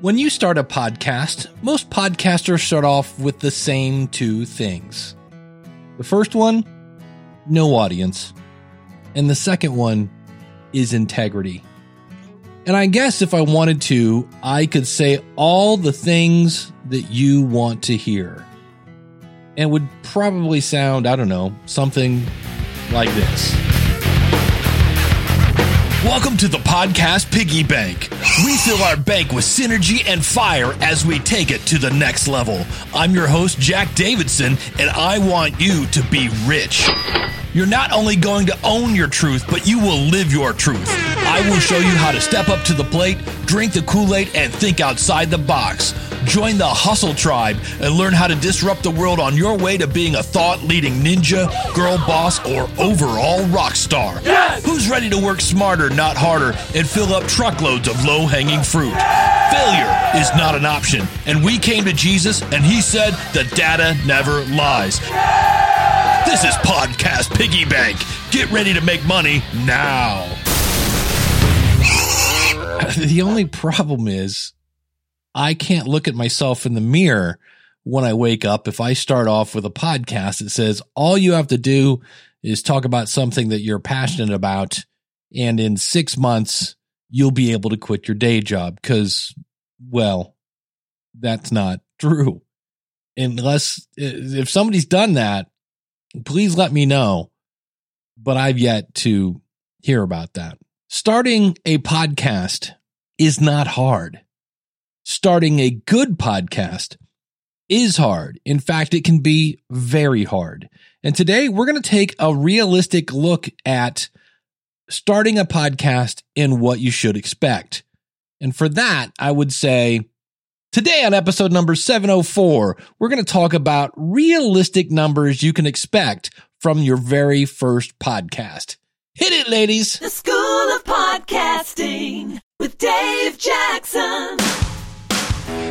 When you start a podcast, most podcasters start off with the same two things. The first one, no audience. And the second one is integrity. And I guess if I wanted to, I could say all the things that you want to hear. And would probably sound, I don't know, something like this. Welcome to the podcast Piggy Bank. We fill our bank with synergy and fire as we take it to the next level. I'm your host, Jack Davidson, and I want you to be rich. You're not only going to own your truth, but you will live your truth. I will show you how to step up to the plate, drink the Kool Aid, and think outside the box. Join the Hustle Tribe and learn how to disrupt the world on your way to being a thought leading ninja, girl boss, or overall rock star. Yes! Who's ready to work smarter, not harder, and fill up truckloads of low hanging fruit? Failure is not an option. And we came to Jesus and he said the data never lies. This is Podcast Piggy Bank. Get ready to make money now. The only problem is I can't look at myself in the mirror when I wake up if I start off with a podcast that says all you have to do is talk about something that you're passionate about and in 6 months you'll be able to quit your day job cuz well that's not true. Unless if somebody's done that, please let me know. But I've yet to hear about that. Starting a podcast is not hard. Starting a good podcast is hard. In fact, it can be very hard. And today we're going to take a realistic look at starting a podcast and what you should expect. And for that, I would say Today on episode number 704, we're going to talk about realistic numbers you can expect from your very first podcast. Hit it, ladies. The School of Podcasting with Dave Jackson.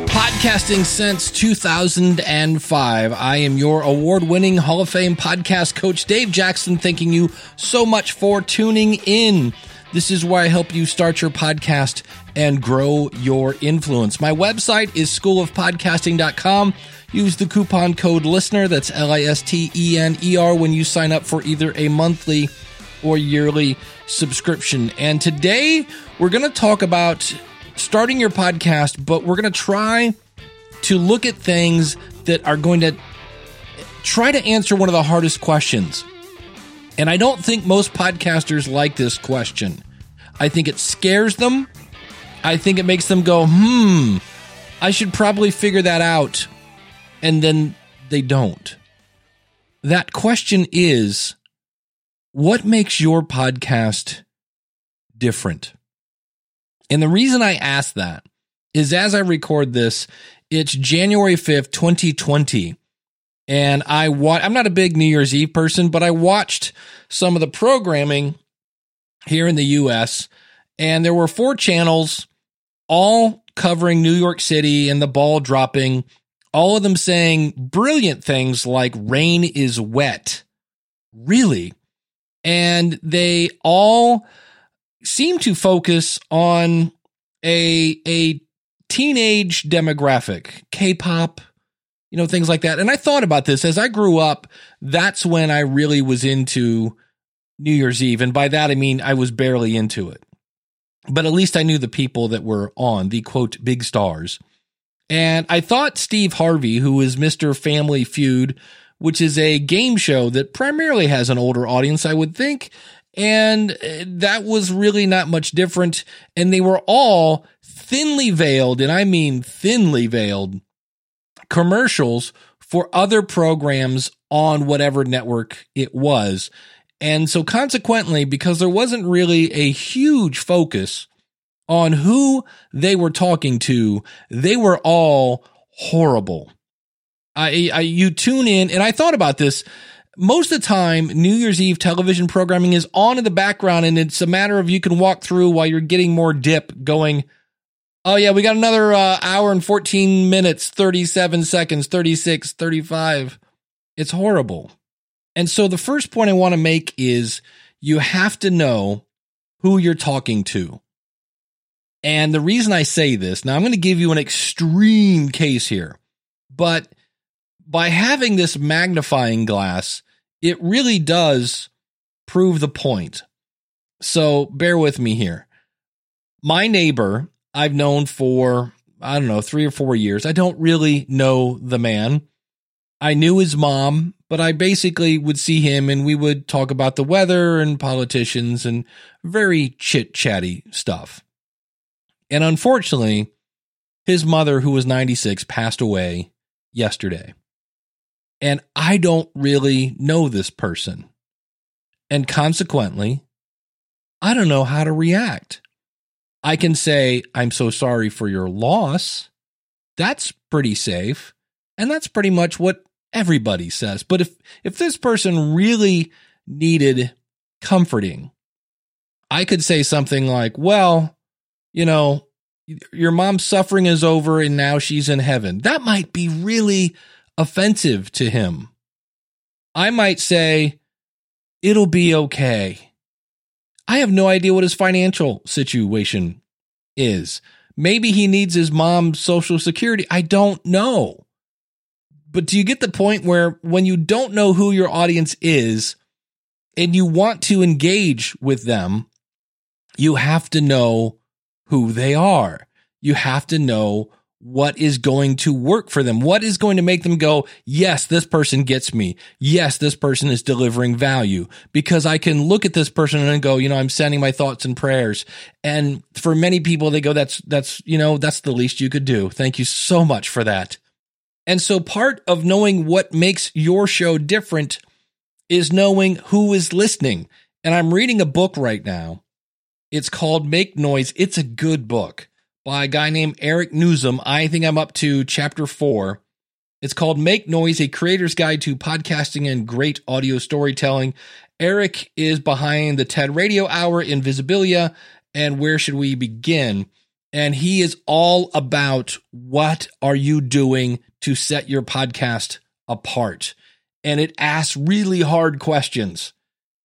Podcasting since 2005. I am your award winning Hall of Fame podcast coach, Dave Jackson, thanking you so much for tuning in. This is where I help you start your podcast and grow your influence. My website is schoolofpodcasting.com. Use the coupon code listener, that's L I S T E N E R, when you sign up for either a monthly or yearly subscription. And today we're going to talk about starting your podcast, but we're going to try to look at things that are going to try to answer one of the hardest questions. And I don't think most podcasters like this question. I think it scares them. I think it makes them go, hmm, I should probably figure that out. And then they don't. That question is what makes your podcast different? And the reason I ask that is as I record this, it's January 5th, 2020. And I wa- I'm not a big New Year's Eve person, but I watched some of the programming here in the US and there were four channels all covering New York City and the ball dropping, all of them saying brilliant things like rain is wet. Really? And they all seem to focus on a a teenage demographic, K-pop, you know, things like that. And I thought about this as I grew up, that's when I really was into New Year's Eve. And by that I mean I was barely into it. But at least I knew the people that were on, the quote big stars. And I thought Steve Harvey, who is Mr. Family Feud, which is a game show that primarily has an older audience, I would think. And uh, that was really not much different. And they were all thinly veiled, and I mean thinly veiled commercials for other programs on whatever network it was. And so consequently, because there wasn't really a huge focus on who they were talking to, they were all horrible. I, I, you tune in and I thought about this. Most of the time, New Year's Eve television programming is on in the background and it's a matter of you can walk through while you're getting more dip going, Oh yeah, we got another uh, hour and 14 minutes, 37 seconds, 36, 35. It's horrible. And so the first point I want to make is you have to know who you're talking to. And the reason I say this, now I'm going to give you an extreme case here, but by having this magnifying glass, it really does prove the point. So bear with me here. My neighbor, I've known for, I don't know, three or four years. I don't really know the man. I knew his mom, but I basically would see him and we would talk about the weather and politicians and very chit chatty stuff. And unfortunately, his mother, who was 96, passed away yesterday. And I don't really know this person. And consequently, I don't know how to react. I can say, I'm so sorry for your loss. That's pretty safe. And that's pretty much what everybody says. But if, if this person really needed comforting, I could say something like, well, you know, your mom's suffering is over and now she's in heaven. That might be really offensive to him. I might say, it'll be okay. I have no idea what his financial situation is. Maybe he needs his mom's social security. I don't know. But do you get the point where when you don't know who your audience is and you want to engage with them, you have to know who they are. You have to know what is going to work for them. What is going to make them go, yes, this person gets me. Yes, this person is delivering value because I can look at this person and go, you know, I'm sending my thoughts and prayers. And for many people, they go, that's, that's, you know, that's the least you could do. Thank you so much for that. And so part of knowing what makes your show different is knowing who is listening. And I'm reading a book right now. It's called Make Noise. It's a good book by a guy named Eric Nuzum. I think I'm up to chapter four. It's called Make Noise, a creator's guide to podcasting and great audio storytelling. Eric is behind the TED Radio Hour, Invisibilia, and Where Should We Begin? And he is all about what are you doing to set your podcast apart? And it asks really hard questions.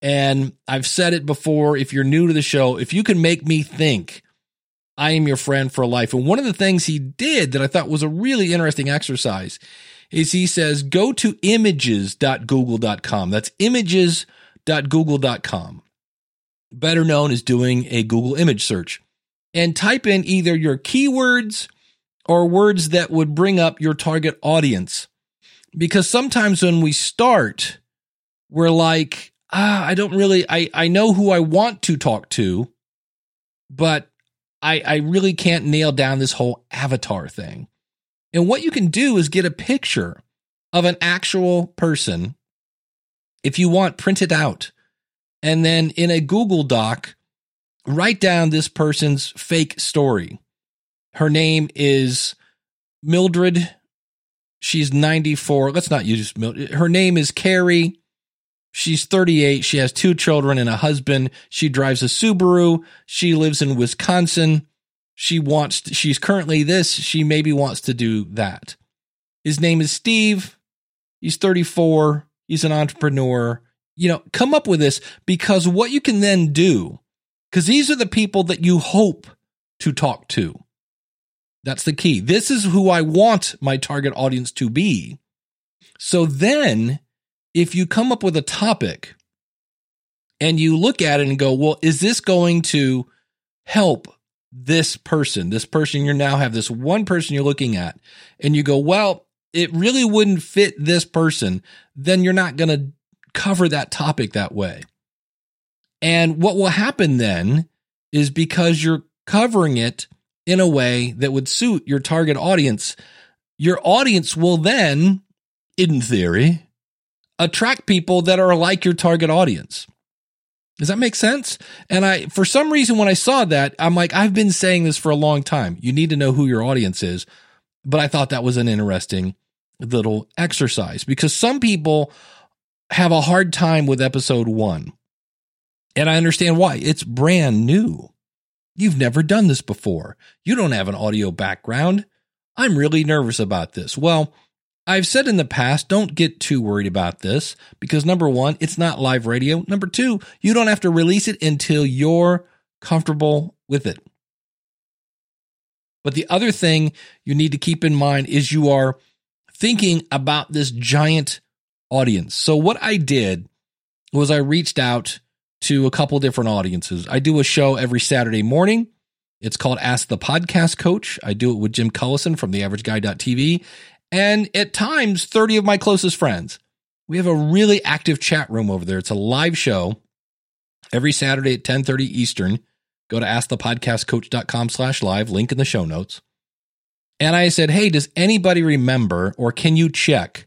And I've said it before. If you're new to the show, if you can make me think, I am your friend for life. And one of the things he did that I thought was a really interesting exercise is he says, go to images.google.com. That's images.google.com. Better known as doing a Google image search and type in either your keywords or words that would bring up your target audience. Because sometimes when we start, we're like, ah, I don't really, I, I know who I want to talk to, but I, I really can't nail down this whole avatar thing. And what you can do is get a picture of an actual person. If you want, print it out. And then in a Google Doc, write down this person's fake story. Her name is Mildred. She's 94. Let's not use Mildred. Her name is Carrie. She's 38. She has two children and a husband. She drives a Subaru. She lives in Wisconsin. She wants, to, she's currently this. She maybe wants to do that. His name is Steve. He's 34. He's an entrepreneur. You know, come up with this because what you can then do, because these are the people that you hope to talk to. That's the key. This is who I want my target audience to be. So then if you come up with a topic and you look at it and go, well, is this going to help this person? This person you now have this one person you're looking at, and you go, well, it really wouldn't fit this person, then you're not going to cover that topic that way. And what will happen then is because you're covering it in a way that would suit your target audience, your audience will then, in theory, attract people that are like your target audience. Does that make sense? And I, for some reason, when I saw that, I'm like, I've been saying this for a long time. You need to know who your audience is. But I thought that was an interesting little exercise because some people have a hard time with episode one. And I understand why. It's brand new. You've never done this before. You don't have an audio background. I'm really nervous about this. Well, I've said in the past, don't get too worried about this because number one, it's not live radio. Number two, you don't have to release it until you're comfortable with it. But the other thing you need to keep in mind is you are thinking about this giant audience. So what I did was I reached out to a couple different audiences. I do a show every Saturday morning. It's called Ask the Podcast Coach. I do it with Jim Collison from theaverageguy.tv and at times 30 of my closest friends. We have a really active chat room over there. It's a live show every Saturday at 10:30 Eastern. Go to askthepodcastcoach.com slash live, link in the show notes. And I said, Hey, does anybody remember or can you check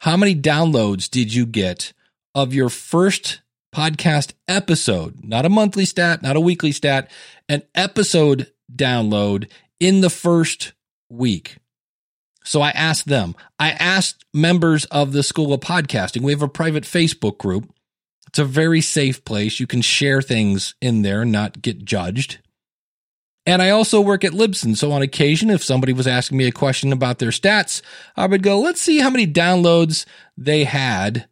how many downloads did you get of your first podcast episode? Not a monthly stat, not a weekly stat, an episode download in the first week. So I asked them. I asked members of the School of Podcasting. We have a private Facebook group. It's a very safe place. You can share things in there and not get judged. And I also work at Libsyn. So on occasion, if somebody was asking me a question about their stats, I would go, let's see how many downloads they had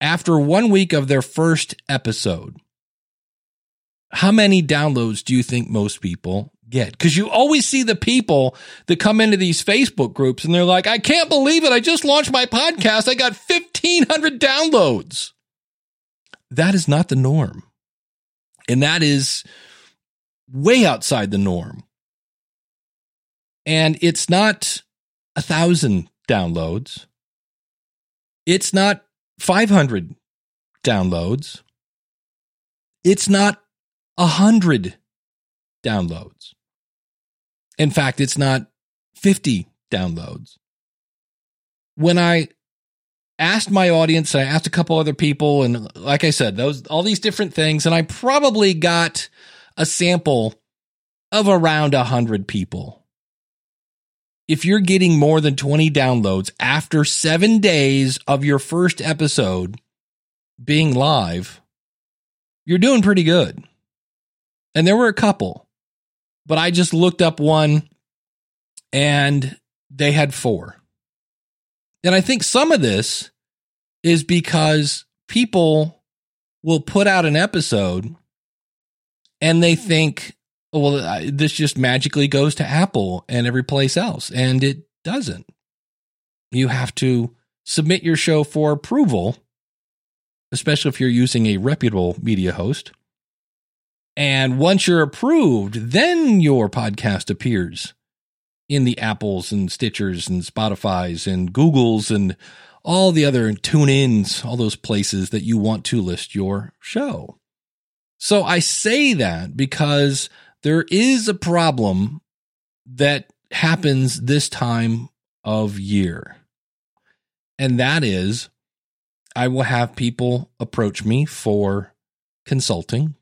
after one week of their first episode. How many downloads do you think most people get? Because you always see the people that come into these Facebook groups and they're like, I can't believe it. I just launched my podcast. I got 1,500 downloads. That is not the norm. And that is way outside the norm. And it's not a thousand downloads. It's not 500 downloads. It's not a hundred downloads. In fact, it's not 50 downloads. When I asked my audience, I asked a couple other people, and like I said, those all these different things, and I probably got a sample of around a hundred people. If you're getting more than 20 downloads after seven days of your first episode being live, you're doing pretty good. And there were a couple, but I just looked up one and they had four. And I think some of this is because people will put out an episode and they think, well, this just magically goes to Apple and every place else. And it doesn't. You have to submit your show for approval, especially if you're using a reputable media host. And once you're approved, then your podcast appears in the Apples and Stitchers and Spotify's and Google's and all the other tune ins, all those places that you want to list your show. So I say that because there is a problem that happens this time of year. And that is, I will have people approach me for consulting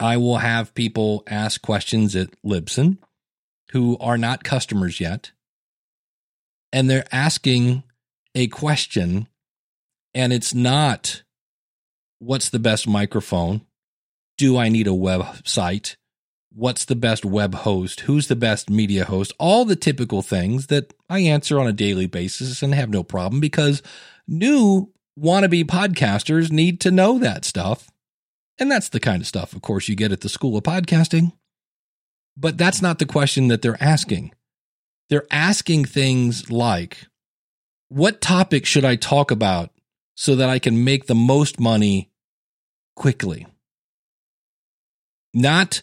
I will have people ask questions at Libsyn who are not customers yet. And they're asking a question, and it's not what's the best microphone? Do I need a website? What's the best web host? Who's the best media host? All the typical things that I answer on a daily basis and have no problem because new wannabe podcasters need to know that stuff and that's the kind of stuff, of course, you get at the School of Podcasting. But that's not the question that they're asking. They're asking things like, what topic should I talk about so that I can make the most money quickly? Not,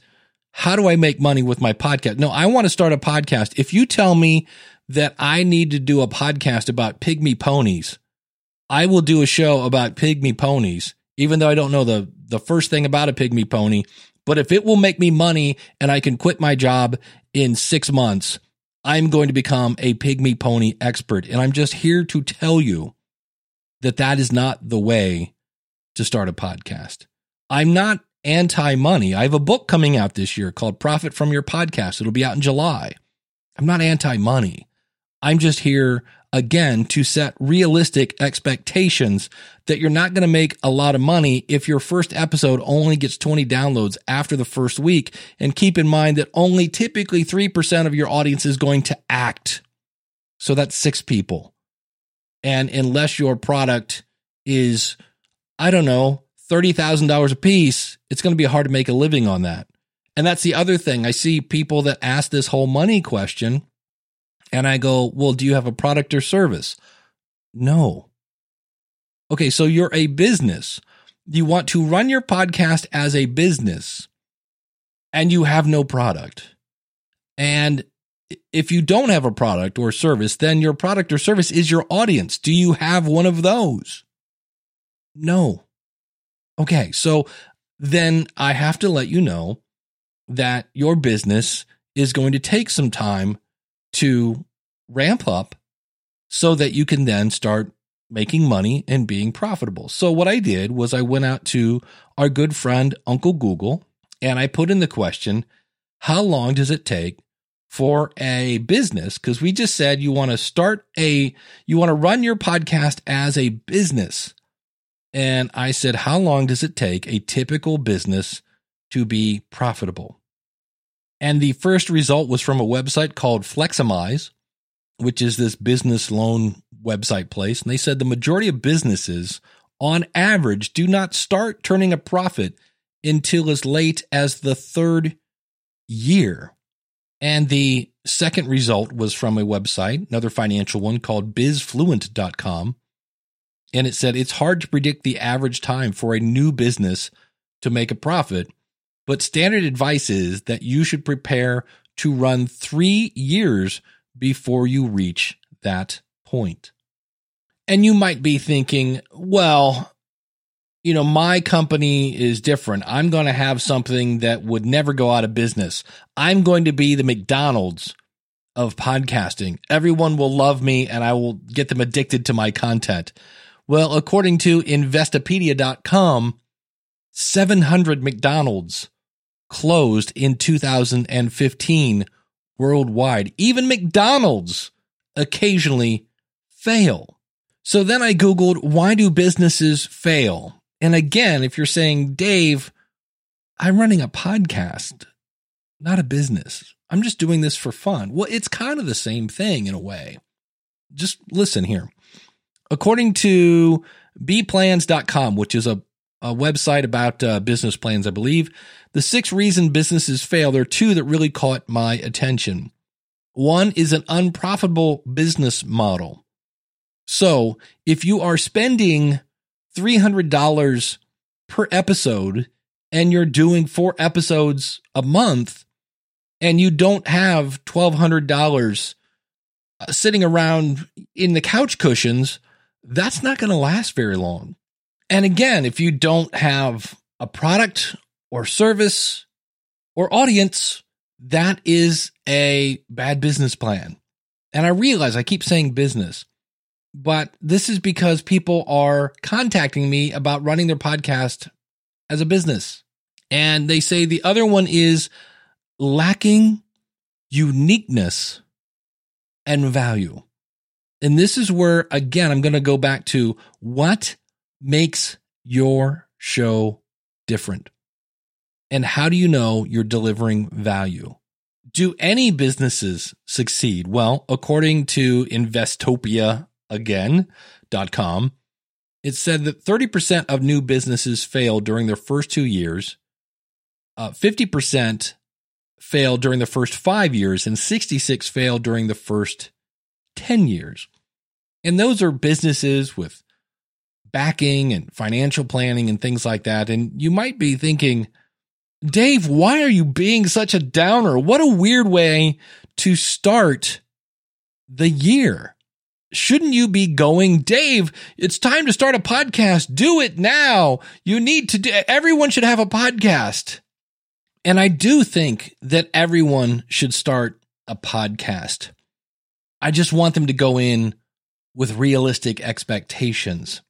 how do I make money with my podcast? No, I want to start a podcast. If you tell me that I need to do a podcast about pygmy ponies, I will do a show about pygmy ponies, even though I don't know the the first thing about a pygmy pony. But if it will make me money and I can quit my job in six months, I'm going to become a pygmy pony expert. And I'm just here to tell you that that is not the way to start a podcast. I'm not anti money. I have a book coming out this year called Profit from Your Podcast. It'll be out in July. I'm not anti money. I'm just here again to set realistic expectations that you're not going to make a lot of money if your first episode only gets 20 downloads after the first week. And keep in mind that only typically 3% of your audience is going to act. So that's six people. And unless your product is, I don't know, $30,000 a piece, it's going to be hard to make a living on that. And that's the other thing. I see people that ask this whole money question and I go, well, do you have a product or service? No. Okay. So you're a business. You want to run your podcast as a business and you have no product. And if you don't have a product or service, then your product or service is your audience. Do you have one of those? No. Okay. So then I have to let you know that your business is going to take some time to ramp up so that you can then start making money and being profitable. So what I did was I went out to our good friend Uncle Google and I put in the question, how long does it take for a business? Because we just said you want to start a, you want to run your podcast as a business. And I said, how long does it take a typical business to be profitable? And the first result was from a website called Fleximize, which is this business loan website place. And they said the majority of businesses, on average, do not start turning a profit until as late as the third year. And the second result was from a website, another financial one called bizfluent.com. And it said it's hard to predict the average time for a new business to make a profit, but standard advice is that you should prepare to run three years before you reach that point. And you might be thinking, well, you know, my company is different. I'm going to have something that would never go out of business. I'm going to be the McDonald's of podcasting. Everyone will love me and I will get them addicted to my content. Well, according to Investopedia.com, 700 McDonald's closed in 2015 worldwide. Even McDonald's occasionally fail. So then I Googled, why do businesses fail? And again, if you're saying, Dave, I'm running a podcast, not a business. I'm just doing this for fun. Well, it's kind of the same thing in a way. Just listen here. According to bplans.com, which is a, a website about uh, business plans, I believe, the six reasons businesses fail, there are two that really caught my attention. One is an unprofitable business model. So if you are spending $300 per episode and you're doing four episodes a month and you don't have $1,200 uh, sitting around in the couch cushions, that's not going to last very long. And again, if you don't have a product or service or audience, that is a bad business plan. And I realize I keep saying business, but this is because people are contacting me about running their podcast as a business. And they say the other one is lacking uniqueness and value. And this is where, again, I'm going to go back to what makes your show different? And how do you know you're delivering value? Do any businesses succeed? Well, according to Investopia again.com, it said that 30% of new businesses fail during their first two years, uh, 50% fail during the first five years, and 66 fail during the first 10 years. And those are businesses with backing and financial planning and things like that. And you might be thinking, Dave, why are you being such a downer? What a weird way to start the year. Shouldn't you be going, Dave, it's time to start a podcast. Do it now. You need to do, everyone should have a podcast. And I do think that everyone should start a podcast. I just want them to go in with realistic expectations.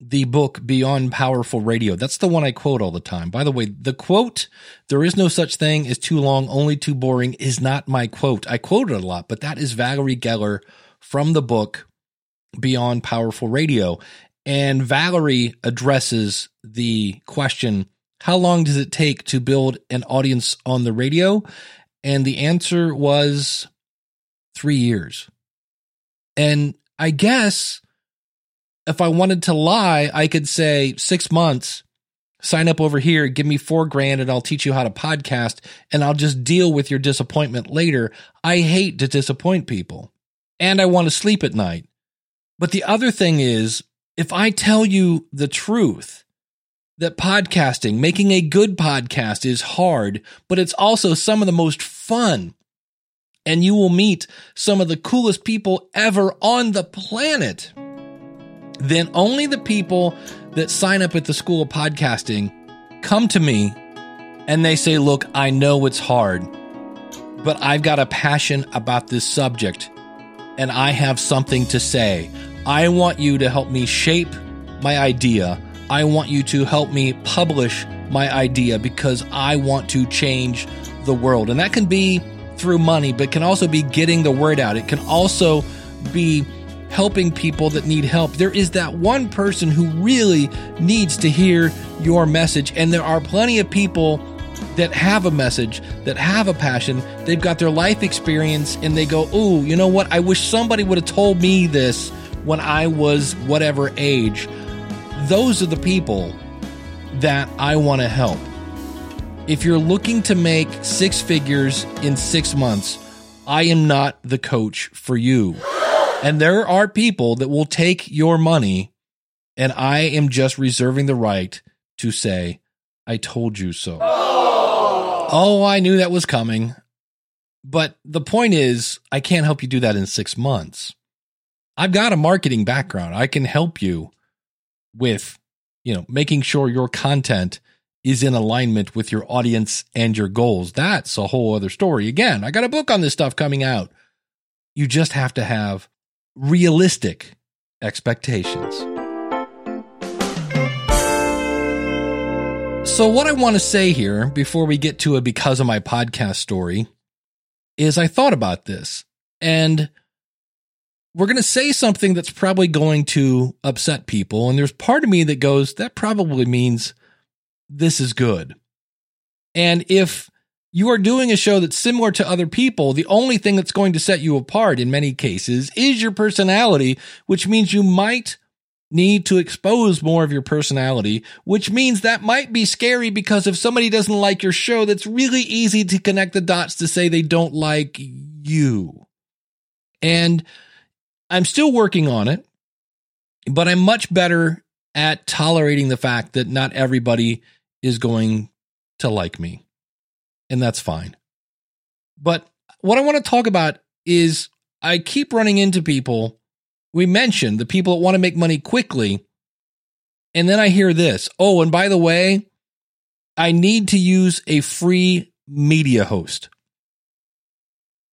The book Beyond Powerful Radio, that's the one I quote all the time. By the way, the quote, there is no such thing as too long, only too boring, is not my quote. I quote it a lot, but that is Valerie Geller from the book Beyond Powerful Radio. And Valerie addresses the question how long does it take to build an audience on the radio? And the answer was three years. And I guess if I wanted to lie, I could say six months, sign up over here, give me four grand and I'll teach you how to podcast and I'll just deal with your disappointment later. I hate to disappoint people and I want to sleep at night. But the other thing is, if I tell you the truth, that podcasting, making a good podcast is hard, but it's also some of the most fun. And you will meet some of the coolest people ever on the planet. Then only the people that sign up at the School of Podcasting come to me and they say, Look, I know it's hard, but I've got a passion about this subject and I have something to say. I want you to help me shape my idea. I want you to help me publish my idea because I want to change the world. And that can be through money, but can also be getting the word out. It can also be helping people that need help. There is that one person who really needs to hear your message. And there are plenty of people that have a message, that have a passion. They've got their life experience and they go, Ooh, you know what? I wish somebody would have told me this when I was whatever age. Those are the people that I want to help. If you're looking to make six figures in six months, I am not the coach for you. And there are people that will take your money, and I am just reserving the right to say, I told you so. Oh, I knew that was coming. But the point is, I can't help you do that in six months. I've got a marketing background. I can help you with, you know, making sure your content is in alignment with your audience and your goals. That's a whole other story. Again, I got a book on this stuff coming out. You just have to have realistic expectations. So, what I want to say here before we get to a because of my podcast story is I thought about this and we're going to say something that's probably going to upset people. And there's part of me that goes, that probably means this is good. And if you are doing a show that's similar to other people, the only thing that's going to set you apart in many cases is your personality, which means you might need to expose more of your personality, which means that might be scary because if somebody doesn't like your show, that's really easy to connect the dots to say they don't like you. And I'm still working on it, but I'm much better at tolerating the fact that not everybody is going to like me. And that's fine. But what I want to talk about is I keep running into people we mentioned the people that want to make money quickly. And then I hear this. Oh, and by the way, I need to use a free media host.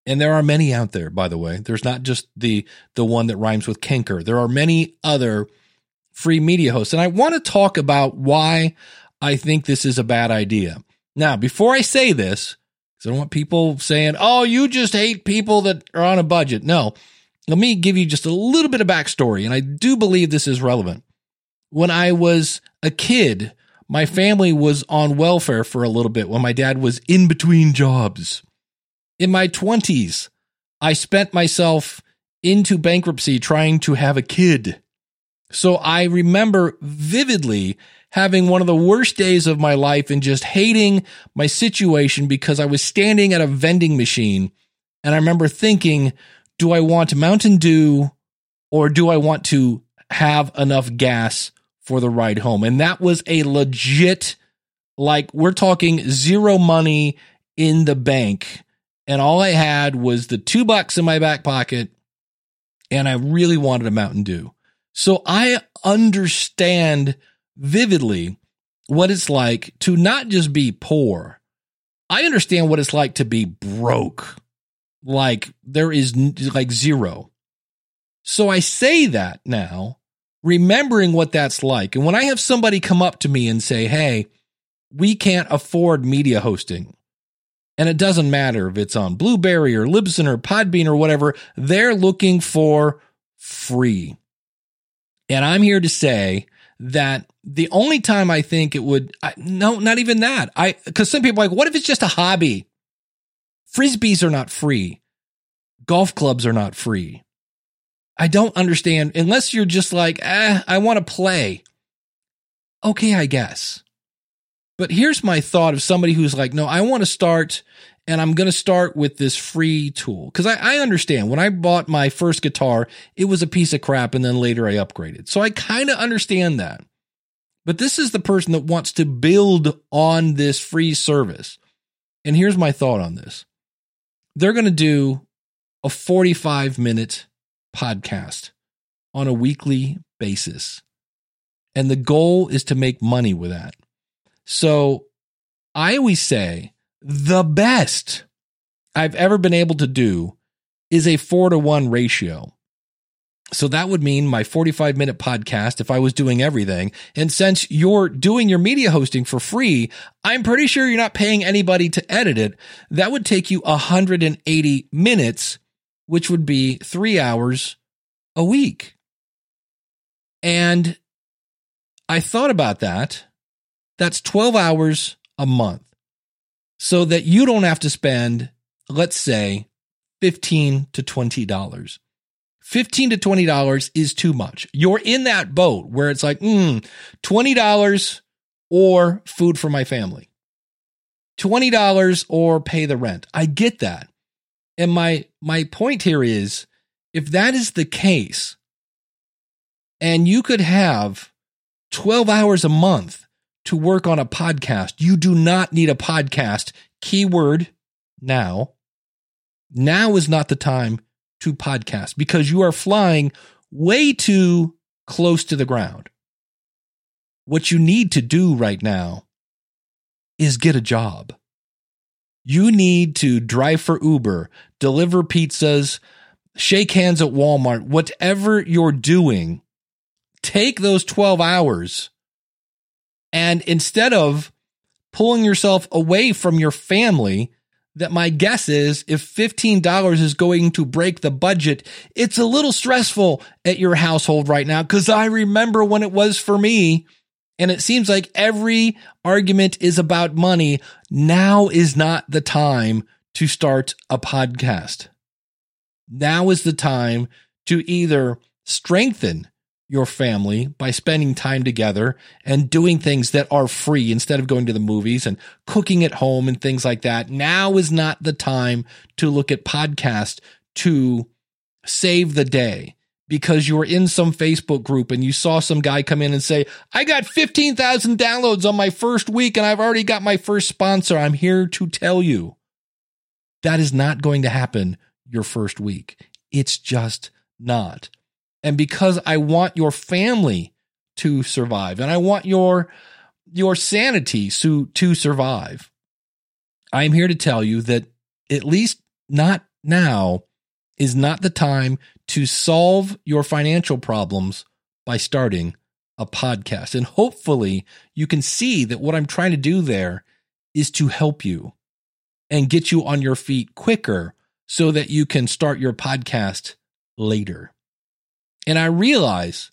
And there are many out there, by the way. There's not just the the one that rhymes with Kinker. There are many other free media hosts. And I want to talk about why I think this is a bad idea. Now, before I say this, because I don't want people saying, oh, you just hate people that are on a budget. No, let me give you just a little bit of backstory, and I do believe this is relevant. When I was a kid, my family was on welfare for a little bit when my dad was in between jobs. In my 20s, I spent myself into bankruptcy trying to have a kid. So I remember vividly having one of the worst days of my life and just hating my situation because I was standing at a vending machine. And I remember thinking, do I want Mountain Dew or do I want to have enough gas for the ride home? And that was a legit, like, we're talking zero money in the bank. And all I had was the two bucks in my back pocket. And I really wanted a Mountain Dew. So I understand vividly what it's like to not just be poor. I understand what it's like to be broke like there is like zero. So I say that now, remembering what that's like. And when I have somebody come up to me and say, Hey, we can't afford media hosting. And it doesn't matter if it's on Blubrry or Libsyn or Podbean or whatever, they're looking for free. And I'm here to say that the only time I think it would, I, no, not even that. I, cause some people are like, what if it's just a hobby? Frisbees are not free. Golf clubs are not free. I don't understand unless you're just like, eh, I want to play. Okay, I guess. But here's my thought of somebody who's like, no, I want to start and I'm going to start with this free tool. Cause I, I, understand when I bought my first guitar, it was a piece of crap and then later I upgraded. So I kind of understand that. But this is the person that wants to build on this free service. And here's my thought on this they're going to do a 45 minute podcast on a weekly basis. And the goal is to make money with that. So I always say the best I've ever been able to do is a four to one ratio. So that would mean my 45 minute podcast if I was doing everything. And since you're doing your media hosting for free, I'm pretty sure you're not paying anybody to edit it. That would take you 180 minutes, which would be three hours a week. And I thought about that. That's 12 hours a month so that you don't have to spend, let's say, 15 to $20. 15 to $20 is too much. You're in that boat where it's like, mm, $20 or food for my family. $20 or pay the rent. I get that. And my my point here is if that is the case and you could have 12 hours a month to work on a podcast, you do not need a podcast. Keyword now. Now is not the time to podcast because you are flying way too close to the ground. What you need to do right now is get a job. You need to drive for Uber, deliver pizzas, shake hands at Walmart, whatever you're doing, take those 12 hours and instead of pulling yourself away from your family, that my guess is if $15 is going to break the budget, it's a little stressful at your household right now. Cause I remember when it was for me. And it seems like every argument is about money. Now is not the time to start a podcast. Now is the time to either strengthen your family by spending time together and doing things that are free instead of going to the movies and cooking at home and things like that. Now is not the time to look at podcasts to save the day because you were in some Facebook group and you saw some guy come in and say, I got 15,000 downloads on my first week and I've already got my first sponsor. I'm here to tell you that is not going to happen your first week. It's just not and because I want your family to survive and I want your your sanity to, to survive. I'm here to tell you that at least not now is not the time to solve your financial problems by starting a podcast. And hopefully you can see that what I'm trying to do there is to help you and get you on your feet quicker so that you can start your podcast later. And I realize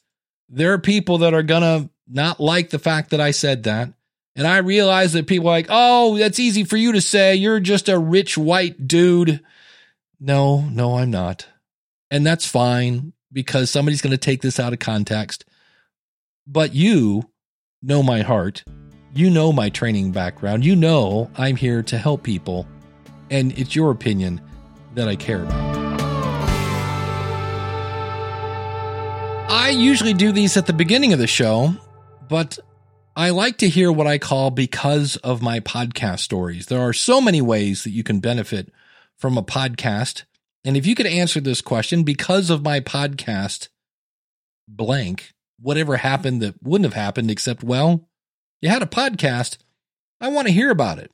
there are people that are going to not like the fact that I said that. And I realize that people are like, oh, that's easy for you to say. You're just a rich white dude. No, no, I'm not. And that's fine because somebody's going to take this out of context. But you know my heart. You know my training background. You know I'm here to help people. And it's your opinion that I care about. I usually do these at the beginning of the show, but I like to hear what I call because of my podcast stories. There are so many ways that you can benefit from a podcast. And if you could answer this question, because of my podcast, blank, whatever happened that wouldn't have happened except, well, you had a podcast. I want to hear about it.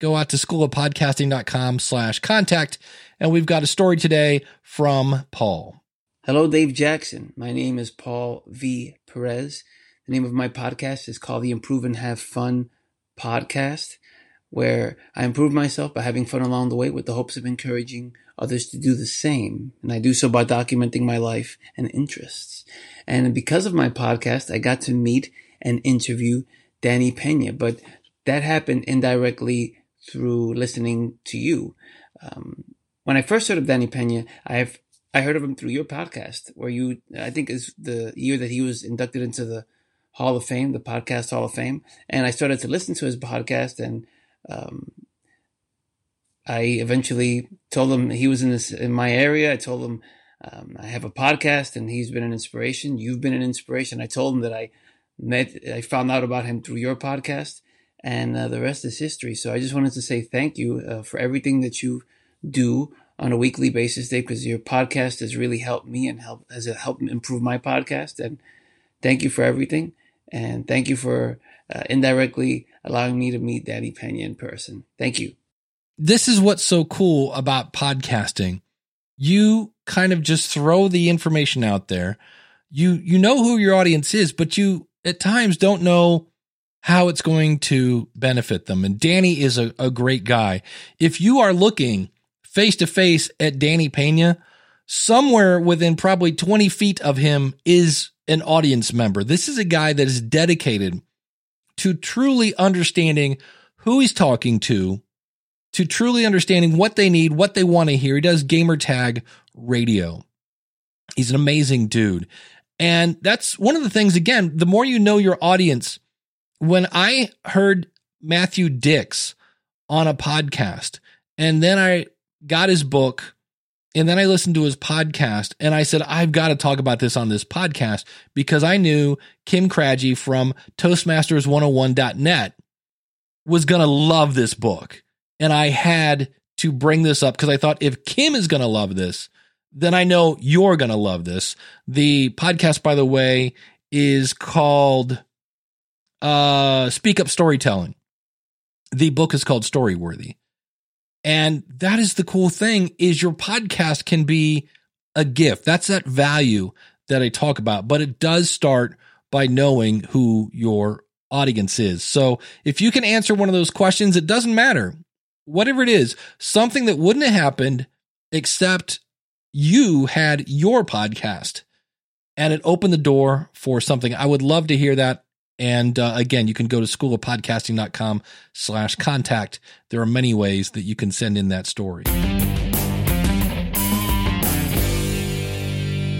Go out to schoolofpodcasting.com slash contact. And we've got a story today from Paul. Hello, Dave Jackson. My name is Paul V. Perez. The name of my podcast is called the Improve and Have Fun podcast, where I improve myself by having fun along the way with the hopes of encouraging others to do the same. And I do so by documenting my life and interests. And because of my podcast, I got to meet and interview Danny Pena, but that happened indirectly through listening to you. Um, when I first heard of Danny Pena, I've I heard of him through your podcast, where you, I think, is the year that he was inducted into the Hall of Fame, the Podcast Hall of Fame, and I started to listen to his podcast, and um, I eventually told him he was in this in my area. I told him um, I have a podcast, and he's been an inspiration. You've been an inspiration. I told him that I met, I found out about him through your podcast, and uh, the rest is history. So I just wanted to say thank you uh, for everything that you do on a weekly basis, Dave, because your podcast has really helped me and help has helped improve my podcast. And thank you for everything, and thank you for uh, indirectly allowing me to meet Danny Pena in person. Thank you. This is what's so cool about podcasting. You kind of just throw the information out there. You you know who your audience is, but you at times don't know how it's going to benefit them. And Danny is a, a great guy. If you are looking face to face at Danny Pena, somewhere within probably 20 feet of him is an audience member. This is a guy that is dedicated to truly understanding who he's talking to, to truly understanding what they need, what they want to hear. He does gamer tag radio. He's an amazing dude. And that's one of the things, again, the more you know your audience, when I heard Matthew Dicks on a podcast, and then I got his book, and then I listened to his podcast, and I said, I've got to talk about this on this podcast because I knew Kim Craggy from Toastmasters101.net was going to love this book. And I had to bring this up because I thought if Kim is going to love this, then I know you're going to love this. The podcast, by the way, is called uh, Speak Up Storytelling. The book is called Storyworthy. And that is the cool thing is your podcast can be a gift. That's that value that I talk about, but it does start by knowing who your audience is. So if you can answer one of those questions, it doesn't matter. Whatever it is, something that wouldn't have happened except you had your podcast and it opened the door for something. I would love to hear that. And uh, again, you can go to schoolofpodcasting.com slash contact. There are many ways that you can send in that story.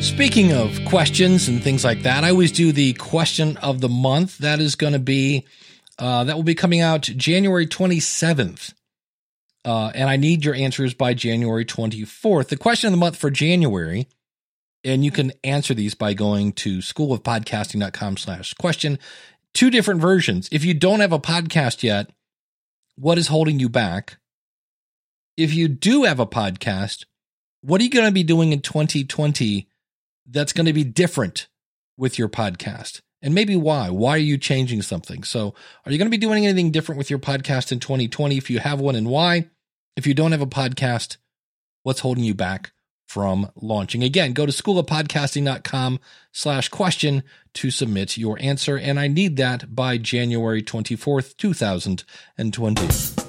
Speaking of questions and things like that, I always do the question of the month. That is going to be, uh, that will be coming out January 27th. Uh, and I need your answers by January 24th. The question of the month for January, and you can answer these by going to schoolofpodcasting.com slash question. Two different versions. If you don't have a podcast yet, what is holding you back? If you do have a podcast, what are you going to be doing in 2020 that's going to be different with your podcast? And maybe why? Why are you changing something? So, are you going to be doing anything different with your podcast in 2020? If you have one, and why? If you don't have a podcast, what's holding you back from launching? Again, go to schoolofpodcasting.com slash question to submit your answer. And I need that by January 24th, 2020.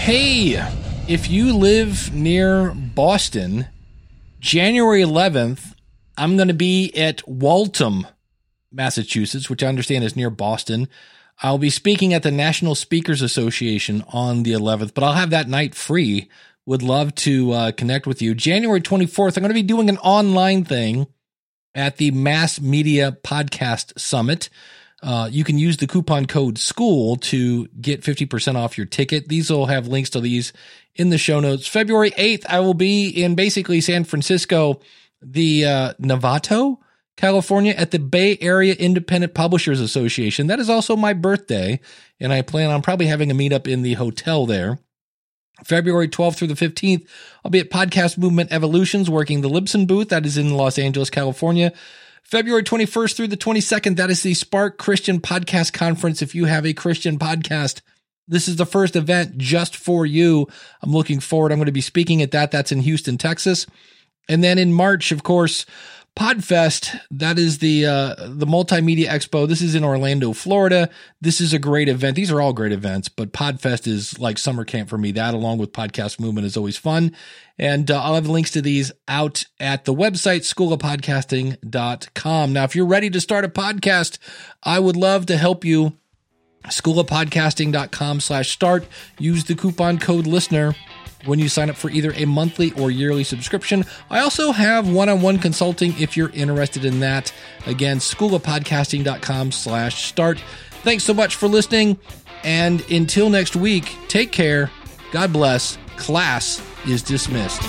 Hey, if you live near Boston, January 11th, I'm going to be at Waltham, Massachusetts, which I understand is near Boston. I'll be speaking at the National Speakers Association on the 11th, but I'll have that night free. Would love to uh, connect with you. January 24th, I'm going to be doing an online thing at the Mass Media Podcast Summit. Uh, you can use the coupon code SCHOOL to get 50% off your ticket. These will have links to these in the show notes. February 8th, I will be in basically San Francisco, the uh, Novato, California, at the Bay Area Independent Publishers Association. That is also my birthday, and I plan on probably having a meetup in the hotel there. February 12th through the 15th, I'll be at Podcast Movement Evolutions working the Libsyn booth. That is in Los Angeles, California. February 21st through the 22nd, that is the Spark Christian Podcast Conference. If you have a Christian podcast, this is the first event just for you. I'm looking forward. I'm going to be speaking at that. That's in Houston, Texas. And then in March, of course, Podfest, that is the uh, the multimedia expo. This is in Orlando, Florida. This is a great event. These are all great events, but Podfest is like summer camp for me. That along with Podcast Movement is always fun. And uh, I'll have links to these out at the website, schoolofpodcasting.com. Now, if you're ready to start a podcast, I would love to help you. Schoolofpodcasting.com slash start. Use the coupon code listener when you sign up for either a monthly or yearly subscription. I also have one-on-one consulting if you're interested in that. Again, schoolofpodcasting.com slash start. Thanks so much for listening. And until next week, take care. God bless. Class is dismissed.